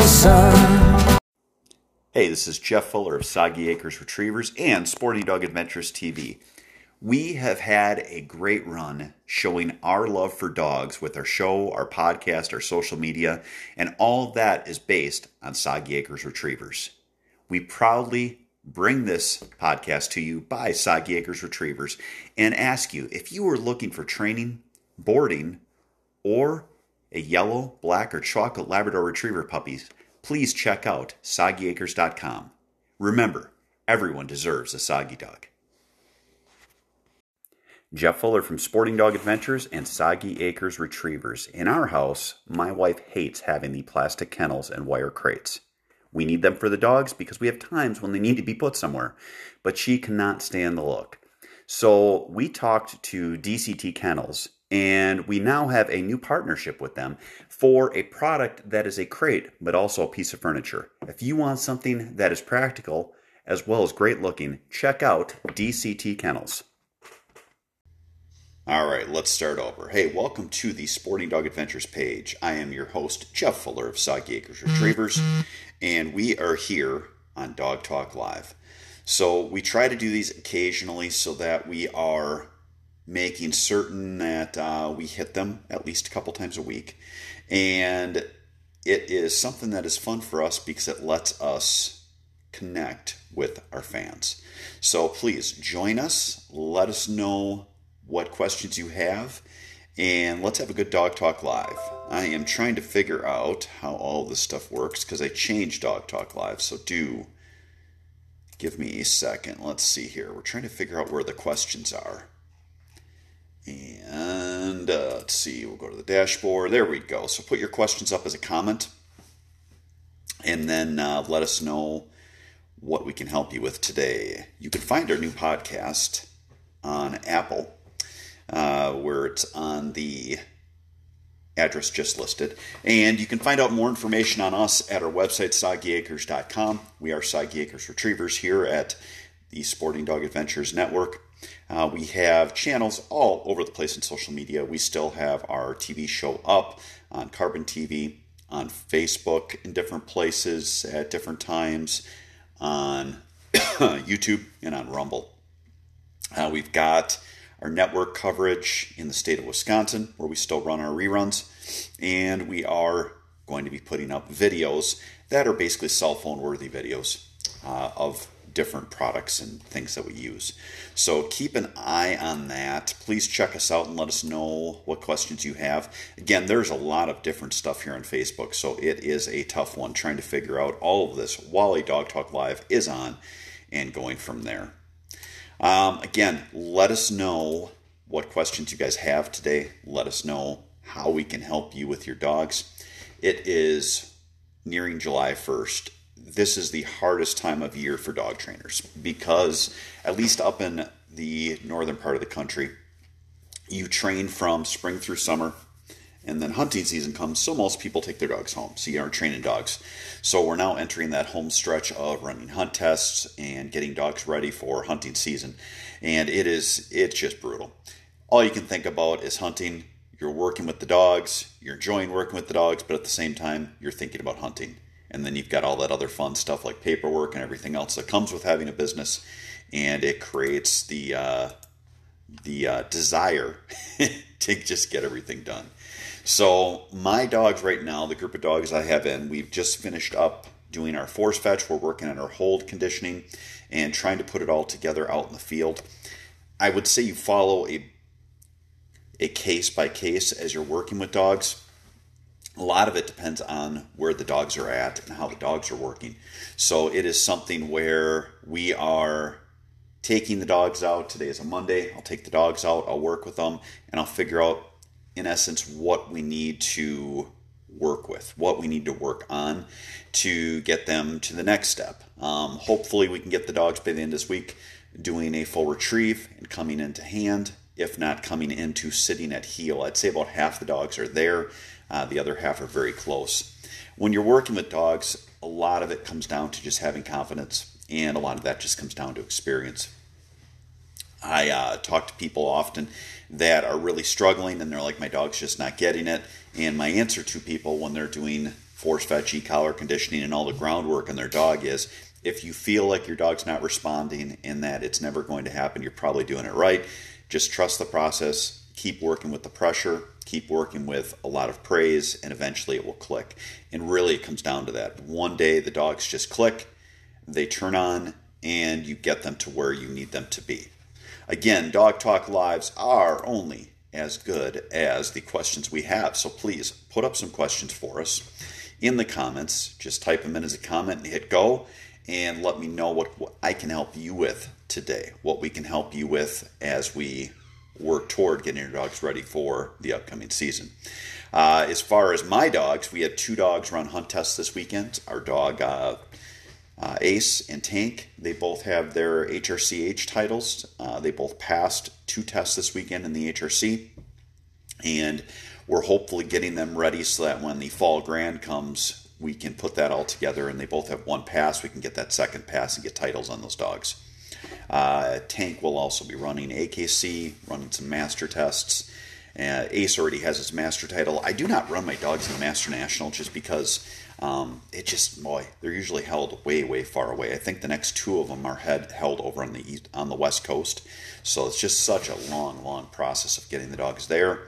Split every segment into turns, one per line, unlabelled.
the sun.
Hey, this is Jeff Fuller of Soggy Acres Retrievers and Sporting Dog Adventures TV. We have had a great run showing our love for dogs with our show, our podcast, our social media, and all that is based on Soggy Acres Retrievers. We proudly bring this podcast to you by Soggy Acres Retrievers and ask you if you are looking for training, boarding, or a yellow, black, or chocolate Labrador Retriever puppies, please check out soggyacres.com. Remember, everyone deserves a soggy dog. Jeff Fuller from Sporting Dog Adventures and Soggy Acres Retrievers. In our house, my wife hates having the plastic kennels and wire crates. We need them for the dogs because we have times when they need to be put somewhere, but she cannot stand the look. So we talked to DCT Kennels and we now have a new partnership with them for a product that is a crate but also a piece of furniture. If you want something that is practical as well as great looking, check out DCT Kennels. All right, let's start over. Hey, welcome to the Sporting Dog Adventures page. I am your host, Jeff Fuller of Soggy Acres Retrievers, and we are here on Dog Talk Live. So we try to do these occasionally so that we are making certain that uh, we hit them at least a couple times a week. And it is something that is fun for us because it lets us connect with our fans. So please join us. Let us know what questions you have, and let's have a good Dog Talk Live. I am trying to figure out how all this stuff works because I changed Dog Talk Live, so do give me a second. Let's see here. We're trying to figure out where the questions are. And uh, let's see, we'll go to the dashboard. There we go. So put your questions up as a comment, and then uh, let us know what we can help you with today. You can find our new podcast on Apple uh, where it's on the address just listed. And you can find out more information on us at our website, soggyacres.com. We are Soggy Acres Retrievers here at the Sporting Dog Adventures Network. Uh, we have channels all over the place in social media. We still have our TV show up on Carbon TV, on Facebook in different places at different times, on YouTube, and on Rumble. Uh, we've got our network coverage in the state of Wisconsin, where we still run our reruns, and we are going to be putting up videos that are basically cell phone worthy videos uh, of different products and things that we use. So keep an eye on that. Please check us out and let us know what questions you have. Again, there's a lot of different stuff here on Facebook, so it is a tough one trying to figure out all of this while a Dog Talk Live is on and going from there. Um, again, let us know what questions you guys have today. Let us know how we can help you with your dogs. It is nearing July 1st. This is the hardest time of year for dog trainers because, at least up in the northern part of the country, you train from spring through summer and then hunting season comes, so most people take their dogs home. So you aren't training dogs. So we're now entering that home stretch of running hunt tests and getting dogs ready for hunting season. And it is it's just brutal. All you can think about is hunting. You're working with the dogs, you're enjoying working with the dogs, but at the same time, you're thinking about hunting. And then you've got all that other fun stuff like paperwork and everything else that comes with having a business, and it creates the uh, the uh, desire to just get everything done. So my dogs right now, the group of dogs I have in, we've just finished up doing our force fetch. We're working on our hold conditioning and trying to put it all together out in the field. I would say you follow a a case by case as you're working with dogs. A lot of it depends on where the dogs are at and how the dogs are working. So it is something where we are taking the dogs out. Today is a Monday. I'll take the dogs out, I'll work with them, and I'll figure out in essence what we need to work with, what we need to work on to get them to the next step. Um, hopefully, we can get the dogs by the end of this week doing a full retrieve and coming into hand, if not coming into sitting at heel. I'd say about half the dogs are there, uh, the other half are very close. When you're working with dogs, a lot of it comes down to just having confidence, and a lot of that just comes down to experience. I uh, talk to people often that are really struggling and they're like, my dog's just not getting it. And my answer to people when they're doing force fetch, e collar conditioning, and all the groundwork on their dog is if you feel like your dog's not responding and that it's never going to happen, you're probably doing it right. Just trust the process, keep working with the pressure, keep working with a lot of praise, and eventually it will click. And really, it comes down to that. One day the dogs just click, they turn on, and you get them to where you need them to be. Again, Dog Talk Lives are only as good as the questions we have. So please put up some questions for us in the comments. Just type them in as a comment and hit go and let me know what, what I can help you with today, what we can help you with as we work toward getting your dogs ready for the upcoming season. Uh, as far as my dogs, we had two dogs run hunt tests this weekend. Our dog uh, uh, Ace and Tank, they both have their HRCH titles. Uh, they both passed two tests this weekend in the HRC. And we're hopefully getting them ready so that when the fall grand comes, we can put that all together and they both have one pass. We can get that second pass and get titles on those dogs. Uh, Tank will also be running AKC, running some master tests. Uh, Ace already has his master title. I do not run my dogs in the Master National just because um, it just boy, they're usually held way way far away. I think the next two of them are head, held over on the east, on the west coast, so it's just such a long long process of getting the dogs there.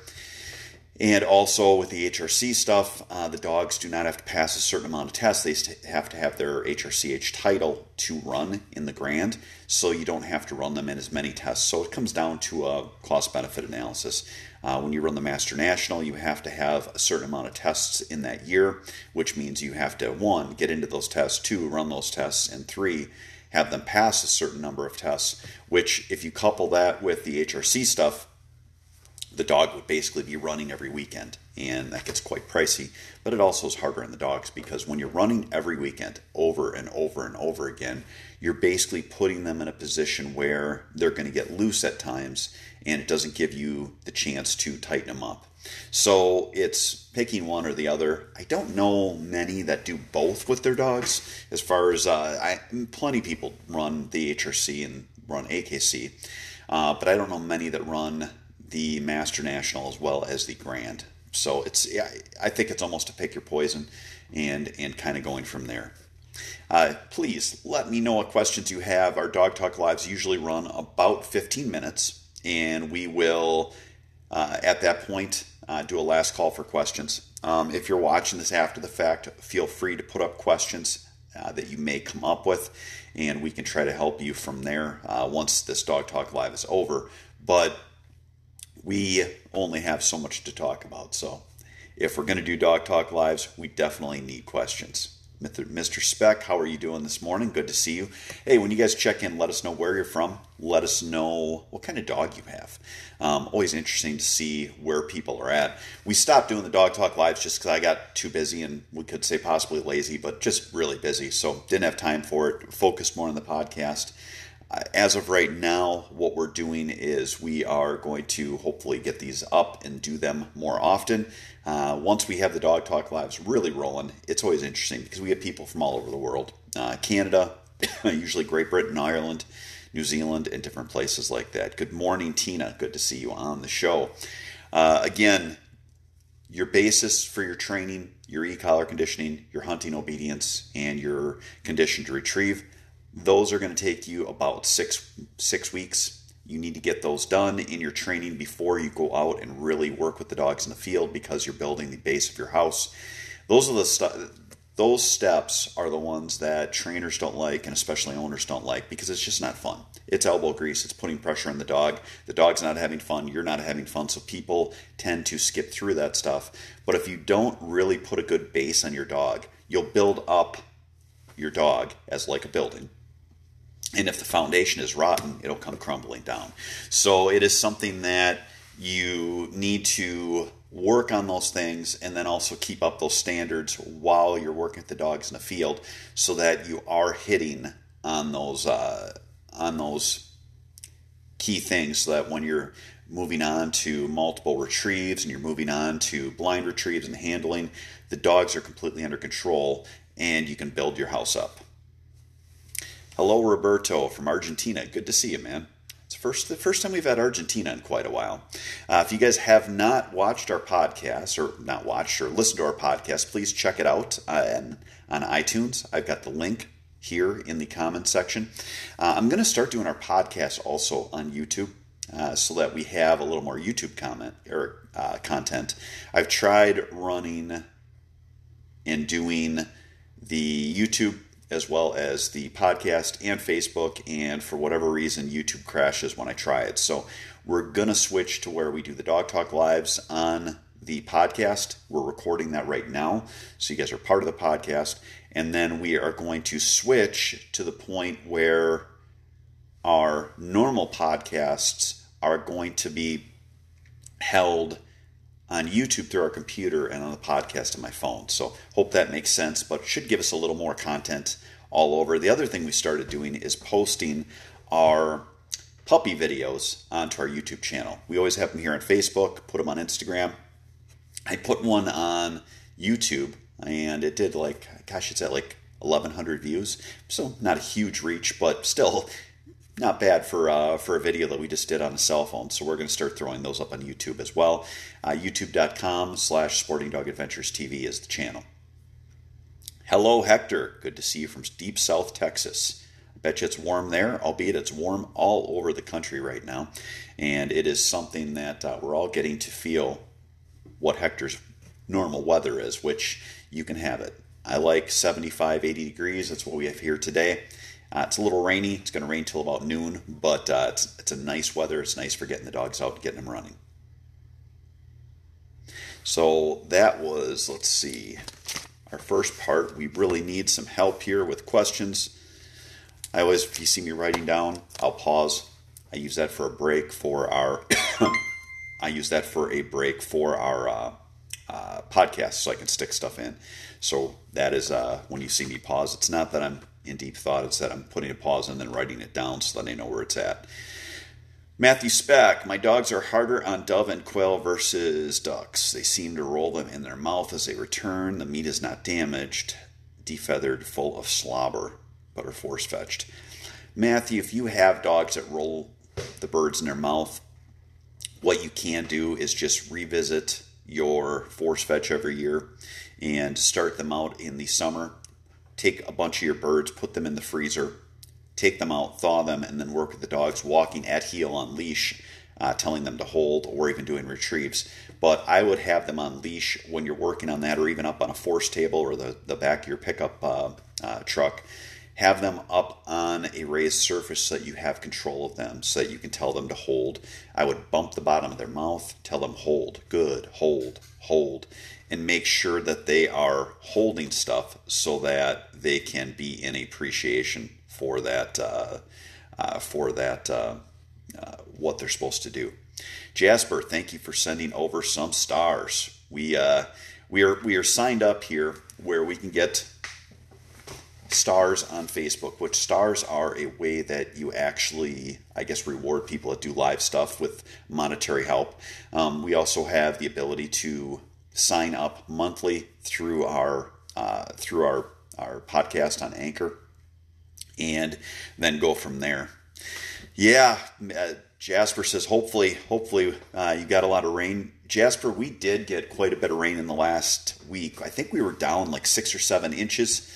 And also with the HRC stuff, uh, the dogs do not have to pass a certain amount of tests. They have to have their HRCH title to run in the Grand, so you don't have to run them in as many tests. So it comes down to a cost benefit analysis. Uh, when you run the Master National, you have to have a certain amount of tests in that year, which means you have to, one, get into those tests, two, run those tests, and three, have them pass a certain number of tests, which, if you couple that with the HRC stuff, the dog would basically be running every weekend, and that gets quite pricey. But it also is harder on the dogs because when you're running every weekend over and over and over again, you're basically putting them in a position where they're going to get loose at times, and it doesn't give you the chance to tighten them up. So it's picking one or the other. I don't know many that do both with their dogs. As far as uh, I, plenty people run the HRC and run AKC, uh, but I don't know many that run the Master National as well as the Grand. So it's I think it's almost to pick your poison and and kind of going from there. Uh, please let me know what questions you have. Our Dog Talk Lives usually run about 15 minutes, and we will, uh, at that point, uh, do a last call for questions. Um, if you're watching this after the fact, feel free to put up questions uh, that you may come up with, and we can try to help you from there uh, once this Dog Talk Live is over. But we only have so much to talk about. So if we're going to do Dog Talk Lives, we definitely need questions. Mr. Speck, how are you doing this morning? Good to see you. Hey, when you guys check in, let us know where you're from. Let us know what kind of dog you have. Um, always interesting to see where people are at. We stopped doing the Dog Talk Lives just because I got too busy and we could say possibly lazy, but just really busy. So didn't have time for it. Focused more on the podcast as of right now, what we're doing is we are going to hopefully get these up and do them more often. Uh, once we have the Dog Talk Lives really rolling, it's always interesting because we have people from all over the world uh, Canada, usually Great Britain, Ireland, New Zealand, and different places like that. Good morning, Tina. Good to see you on the show. Uh, again, your basis for your training, your e collar conditioning, your hunting obedience, and your condition to retrieve those are going to take you about six six weeks. You need to get those done in your training before you go out and really work with the dogs in the field because you're building the base of your house. Those are the stu- those steps are the ones that trainers don't like and especially owners don't like because it's just not fun. It's elbow grease, it's putting pressure on the dog. The dog's not having fun, you're not having fun, so people tend to skip through that stuff. But if you don't really put a good base on your dog, you'll build up your dog as like a building and if the foundation is rotten, it'll come crumbling down. So it is something that you need to work on those things and then also keep up those standards while you're working with the dogs in the field so that you are hitting on those uh, on those key things so that when you're moving on to multiple retrieves and you're moving on to blind retrieves and handling the dogs are completely under control and you can build your house up hello roberto from argentina good to see you man It's First, the first time we've had Argentina in quite a while. Uh, if you guys have not watched our podcast, or not watched, or listened to our podcast, please check it out uh, and, on iTunes. I've got the link here in the comment section. Uh, I'm going to start doing our podcast also on YouTube. Uh, so that we have a little more YouTube comment or uh, content. I've tried running and doing the YouTube as well as the podcast and Facebook. And for whatever reason, YouTube crashes when I try it. So we're going to switch to where we do the Dog Talk Lives on the podcast. We're recording that right now. So you guys are part of the podcast. And then we are going to switch to the point where our normal podcasts are going to be held on YouTube through our computer and on the podcast on my phone. So hope that makes sense, but should give us a little more content all over. The other thing we started doing is posting our puppy videos onto our YouTube channel. We always have them here on Facebook, put them on Instagram. I put one on YouTube and it did like, gosh, it's at like 1,100 views. So not a huge reach, but still not bad for uh, for a video that we just did on a cell phone. So we're going to start throwing those up on YouTube as well. Uh, YouTube.com slash Sporting Dog Adventures TV is the channel. Hello, Hector. Good to see you from deep South Texas. I bet you it's warm there, albeit it's warm all over the country right now. And it is something that uh, we're all getting to feel what Hector's normal weather is, which you can have it. I like 75, 80 degrees. That's what we have here today. Uh, it's a little rainy. It's going to rain till about noon, but uh, it's, it's a nice weather. It's nice for getting the dogs out and getting them running. So that was, let's see, our first part. We really need some help here with questions. I always, if you see me writing down, I'll pause. I use that for a break for our, I use that for a break for our uh, uh, podcast so I can stick stuff in. So that is uh, when you see me pause. It's not that I'm in deep thought. It's that I'm putting a pause and then writing it down so that I know where it's at. Matthew Speck, my dogs are harder on dove and quail versus ducks. They seem to roll them in their mouth as they return. The meat is not damaged, defeathered, full of slobber, but are force fetched. Matthew, if you have dogs that roll the birds in their mouth, what you can do is just revisit your force fetch every year and start them out in the summer take a bunch of your birds, put them in the freezer, take them out, thaw them, and then work with the dogs walking at heel on leash, uh, telling them to hold, or even doing retrieves. But I would have them on leash when you're working on that, or even up on a force table or the, the back of your pickup uh, uh, truck. Have them up on a raised surface so that you have control of them, so that you can tell them to hold. I would bump the bottom of their mouth, tell them hold, good, hold, hold and make sure that they are holding stuff so that they can be in appreciation for that uh, uh, for that uh, uh, what they're supposed to do. Jasper, thank you for sending over some stars. We uh, we are we are signed up here where we can get stars on Facebook, which stars are a way that you actually, I guess, reward people that do live stuff with monetary help. Um, we also have the ability to sign up monthly through our uh, through our our podcast on Anchor, and then go from there. Yeah, uh, Jasper says hopefully hopefully uh, you got a lot of rain. Jasper, we did get quite a bit of rain in the last week. I think we were down like six or seven inches.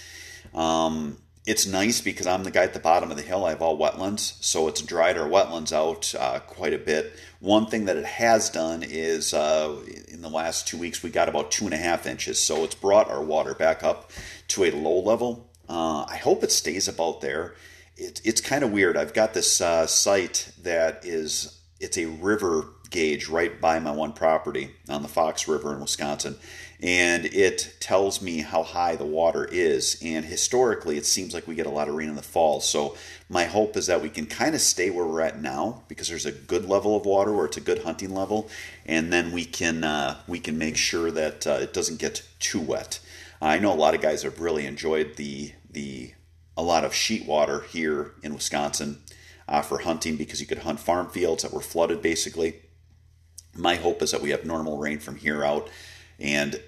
Um, it's nice because I'm the guy at the bottom of the hill. I have all wetlands, so it's dried our wetlands out uh, quite a bit. One thing that it has done is uh, in the last two weeks we got about two and a half inches, so it's brought our water back up to a low level. Uh, I hope it stays about there. It, it's kind of weird. I've got this uh, site that is it's a river gauge right by my one property on the Fox River in Wisconsin, and it tells me how high the water is. And historically, it seems like we get a lot of rain in the fall. So my hope is that we can kind of stay where we're at now because there's a good level of water where it's a good hunting level, and then we can uh, we can make sure that uh, it doesn't get too wet. I know a lot of guys have really enjoyed the the a lot of sheet water here in Wisconsin uh, for hunting because you could hunt farm fields that were flooded basically. My hope is that we have normal rain from here out and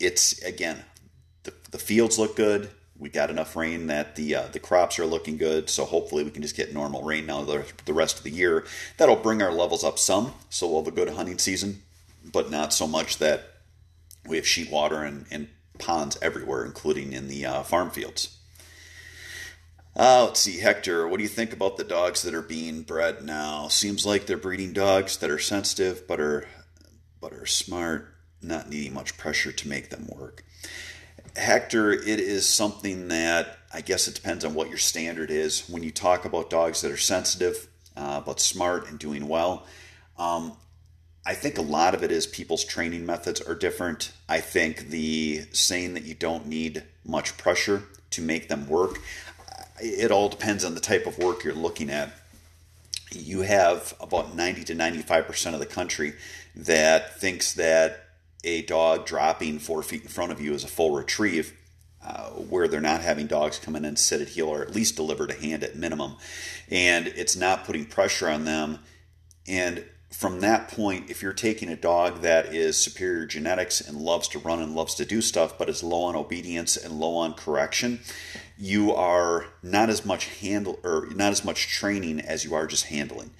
it's again, the, the fields look good. We got enough rain that the uh, the crops are looking good. So hopefully we can just get normal rain now the, the rest of the year. That'll bring our levels up some. So we'll have a good hunting season, but not so much that we have sheet water and, and ponds everywhere, including in the uh, farm fields. Uh, let's see, Hector, what do you think about the dogs that are being bred now? Seems like they're breeding dogs that are sensitive but are but are smart not needing much pressure to make them work. Hector, it is something that I guess it depends on what your standard is. When you talk about dogs that are sensitive uh, but smart and doing well, um, I think a lot of it is people's training methods are different. I think the saying that you don't need much pressure to make them work, it all depends on the type of work you're looking at. You have about 90 to 95% of the country that thinks that a dog dropping four feet in front of you is a full retrieve, uh, where they're not having dogs come in and sit at heel or at least deliver to hand at minimum. And it's not putting pressure on them. And from that point, if you're taking a dog that is superior genetics and loves to run and loves to do stuff, but is low on obedience and low on correction, you are not as much handle or not as much training as you are just handling.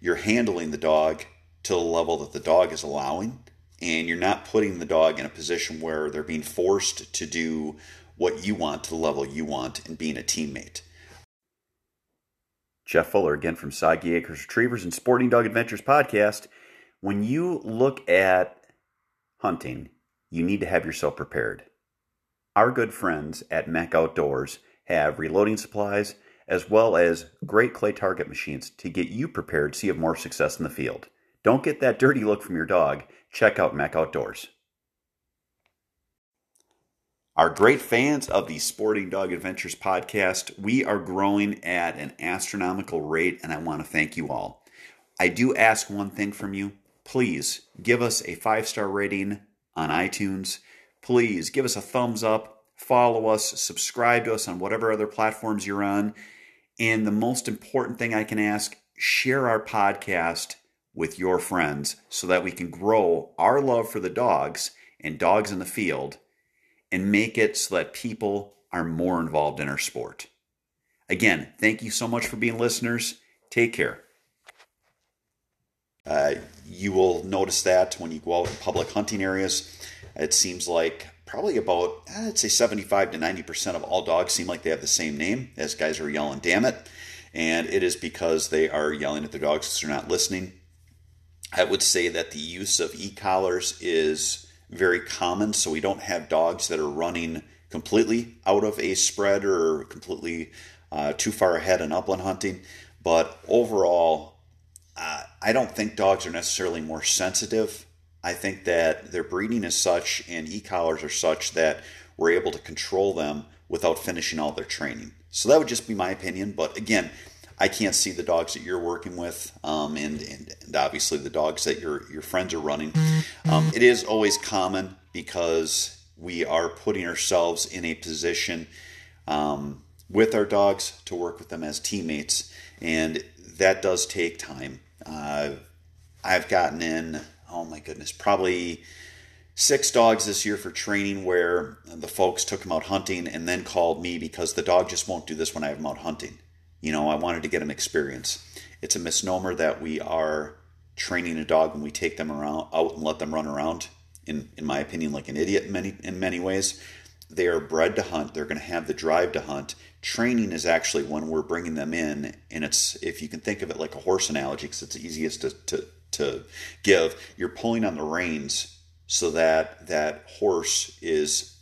You're handling the dog to the level that the dog is allowing and you're not putting the dog in a position where they're being forced to do what you want to the level you want and being a teammate. Jeff Fuller again from Soggy Acres Retrievers and Sporting Dog Adventures podcast. When you look at hunting, you need to have yourself prepared. Our good friends at Mac Outdoors have reloading supplies as well as great clay target machines to get you prepared you have more success in the field. Don't get that dirty look from your dog check out Mac Outdoors. Our great fans of the Sporting Dog Adventures podcast, we are growing at an astronomical rate, and I want to thank you all. I do ask one thing from you. Please give us a five star rating on iTunes. Please give us a thumbs up, follow us, subscribe to us on whatever other platforms you're on. And the most important thing I can ask share our podcast with your friends so that we can grow our love for the dogs and dogs in the field and make it so that people are more involved in our sport. Again, thank you so much for being listeners. Take care. Uh, you will notice that when you go out in public hunting areas, it seems like probably about, I'd say 75 to 90% of all dogs seem like they have the same name as guys are yelling, damn it. And it is because they are yelling at their dogs because they're not listening. I would say that the use of e-collars is very common, so we don't have dogs that are running completely out of a spread or completely uh, too far ahead in upland hunting. But overall, uh, I don't think dogs are necessarily more sensitive. I think that their breeding is such and e-collars are such that we're able to control them without finishing all their training. So that would just be my opinion. But again, I can't see the dogs that you're working with, um, and, and, and obviously the dogs that your your friends are running. Um, it is always common because we are putting ourselves in a position um, with our dogs to work with them as teammates, and that does take time. Uh, I've gotten in, oh my goodness, probably six dogs this year for training where the folks took them out hunting and then called me because the dog just won't do this when I have them out hunting. You know, I wanted to get them experience. It's a misnomer that we are training a dog when we take them around out and let them run around. In in my opinion, like an idiot in many in many ways. They are bred to hunt. They're going to have the drive to hunt. Training is actually when we're bringing them in, and it's if you can think of it like a horse analogy, because it's easiest to, to to give. You're pulling on the reins so that that horse is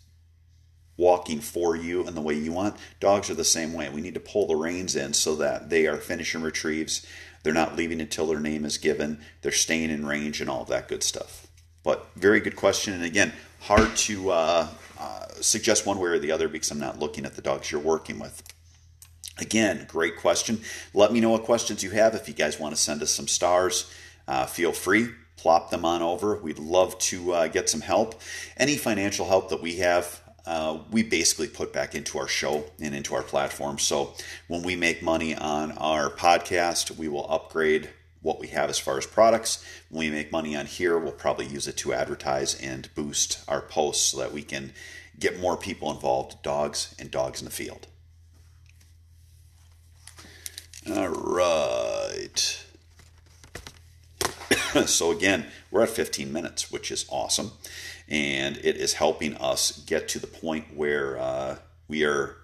walking for you and the way you want. Dogs are the same way. We need to pull the reins in so that they are finishing retrieves. They're not leaving until their name is given. They're staying in range and all that good stuff. But very good question. And again, hard to uh, uh, suggest one way or the other because I'm not looking at the dogs you're working with. Again, great question. Let me know what questions you have. If you guys want to send us some stars, uh, feel free. Plop them on over. We'd love to uh, get some help. Any financial help that we have, uh, we basically put back into our show and into our platform. So when we make money on our podcast, we will upgrade what we have as far as products. When we make money on here, we'll probably use it to advertise and boost our posts so that we can get more people involved, dogs and dogs in the field. All right. so, again, we're at 15 minutes, which is awesome. And it is helping us get to the point where uh, we are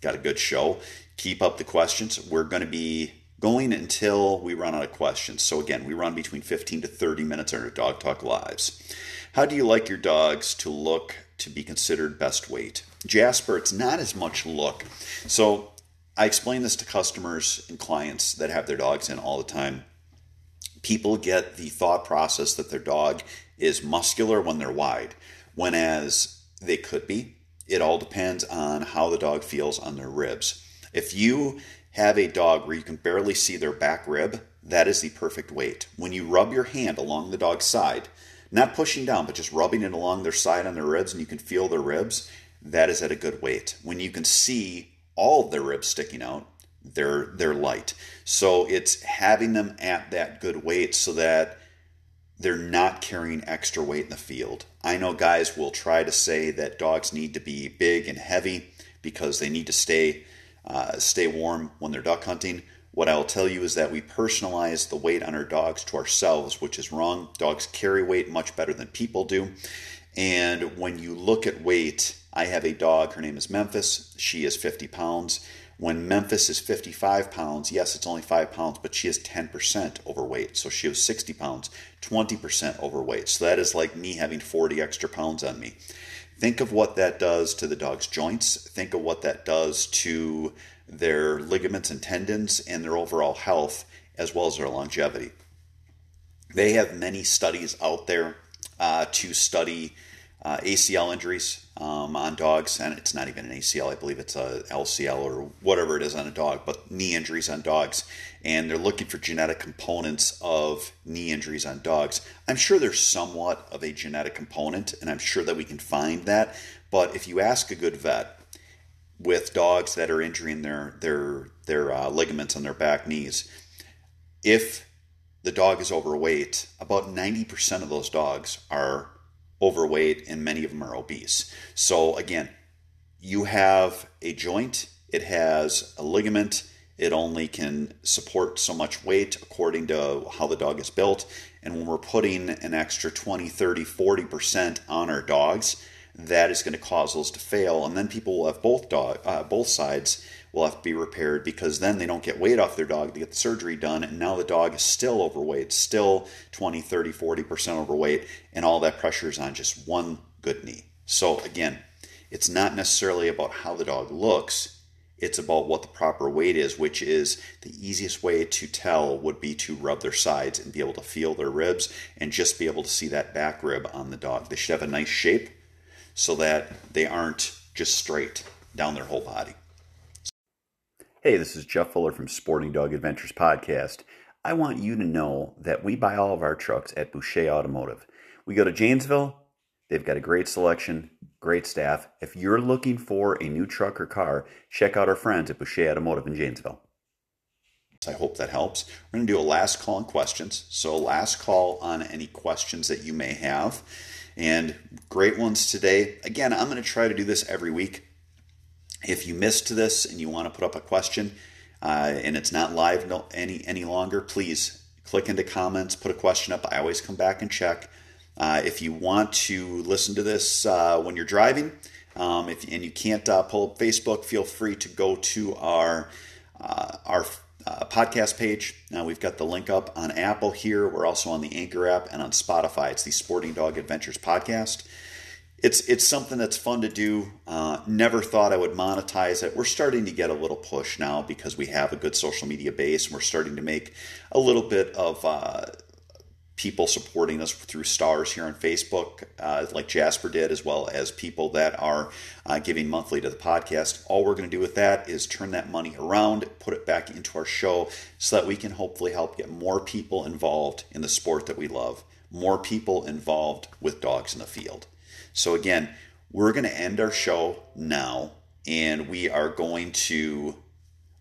got a good show. Keep up the questions. We're going to be going until we run out of questions. So, again, we run between 15 to 30 minutes on our Dog Talk Lives. How do you like your dogs to look to be considered best weight? Jasper, it's not as much look. So, I explain this to customers and clients that have their dogs in all the time. People get the thought process that their dog is muscular when they're wide, when as they could be. It all depends on how the dog feels on their ribs. If you have a dog where you can barely see their back rib, that is the perfect weight. When you rub your hand along the dog's side, not pushing down, but just rubbing it along their side on their ribs and you can feel their ribs, that is at a good weight. When you can see all of their ribs sticking out, they're they're light. So it's having them at that good weight so that they're not carrying extra weight in the field. I know guys will try to say that dogs need to be big and heavy because they need to stay uh, stay warm when they're duck hunting. What I'll tell you is that we personalize the weight on our dogs to ourselves, which is wrong. Dogs carry weight much better than people do. And when you look at weight, I have a dog, her name is Memphis. She is 50 pounds. When Memphis is 55 pounds, yes, it's only 5 pounds, but she is 10% overweight. So she was 60 pounds, 20% overweight. So that is like me having 40 extra pounds on me. Think of what that does to the dog's joints. Think of what that does to their ligaments and tendons and their overall health, as well as their longevity. They have many studies out there uh, to study uh, ACL injuries um, on dogs, and it's not even an ACL, I believe it's a LCL or whatever it is on a dog, but knee injuries on dogs. And they're looking for genetic components of knee injuries on dogs. I'm sure there's somewhat of a genetic component, and I'm sure that we can find that. But if you ask a good vet with dogs that are injuring their their their uh, ligaments on their back knees, if the dog is overweight, about 90% of those dogs are overweight and many of them are obese. So again, you have a joint, it has a ligament, it only can support so much weight according to how the dog is built. And when we're putting an extra 20, 30, 40% on our dogs, that is going to cause those to fail. And then people will have both dog, uh, both sides will have to be repaired because then they don't get weight off their dog to get the surgery done. And now the dog is still overweight still 20 30 40% overweight and all that pressure is on just one good knee. So again it's not necessarily about how the dog looks. It's about what the proper weight is which is the easiest way to tell would be to rub their sides and be able to feel their ribs and just be able to see that back rib on the dog. They should have a nice shape so that they aren't just straight down their whole body Hey, this is Jeff Fuller from Sporting Dog Adventures Podcast. I want you to know that we buy all of our trucks at Boucher Automotive. We go to Janesville, they've got a great selection, great staff. If you're looking for a new truck or car, check out our friends at Boucher Automotive in Janesville. I hope that helps. We're going to do a last call on questions. So, last call on any questions that you may have. And great ones today. Again, I'm going to try to do this every week. If you missed this and you want to put up a question uh, and it's not live no, any any longer, please click into comments, put a question up. I always come back and check. Uh, if you want to listen to this uh, when you're driving, um, if, and you can't uh, pull up Facebook, feel free to go to our uh, our uh, podcast page. Now we've got the link up on Apple here. We're also on the Anchor app and on Spotify. It's the Sporting Dog Adventures podcast. It's it's something that's fun to do. Uh, never thought I would monetize it. We're starting to get a little push now because we have a good social media base, and we're starting to make a little bit of uh, people supporting us through stars here on Facebook, uh, like Jasper did, as well as people that are uh, giving monthly to the podcast. All we're going to do with that is turn that money around, put it back into our show, so that we can hopefully help get more people involved in the sport that we love, more people involved with dogs in the field. So, again, we're going to end our show now, and we are going to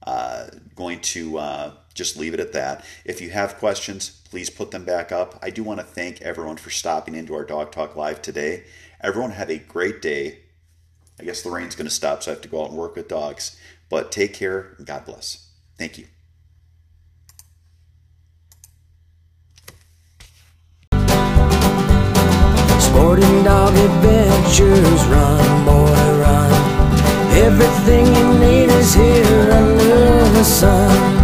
uh, going to uh, just leave it at that. If you have questions, please put them back up. I do want to thank everyone for stopping into our Dog Talk Live today. Everyone have a great day. I guess the rain's going to stop, so I have to go out and work with dogs. But take care and God bless. Thank you.
Sporting Dog Adventures, run, boy, run. Everything you need is here under the sun.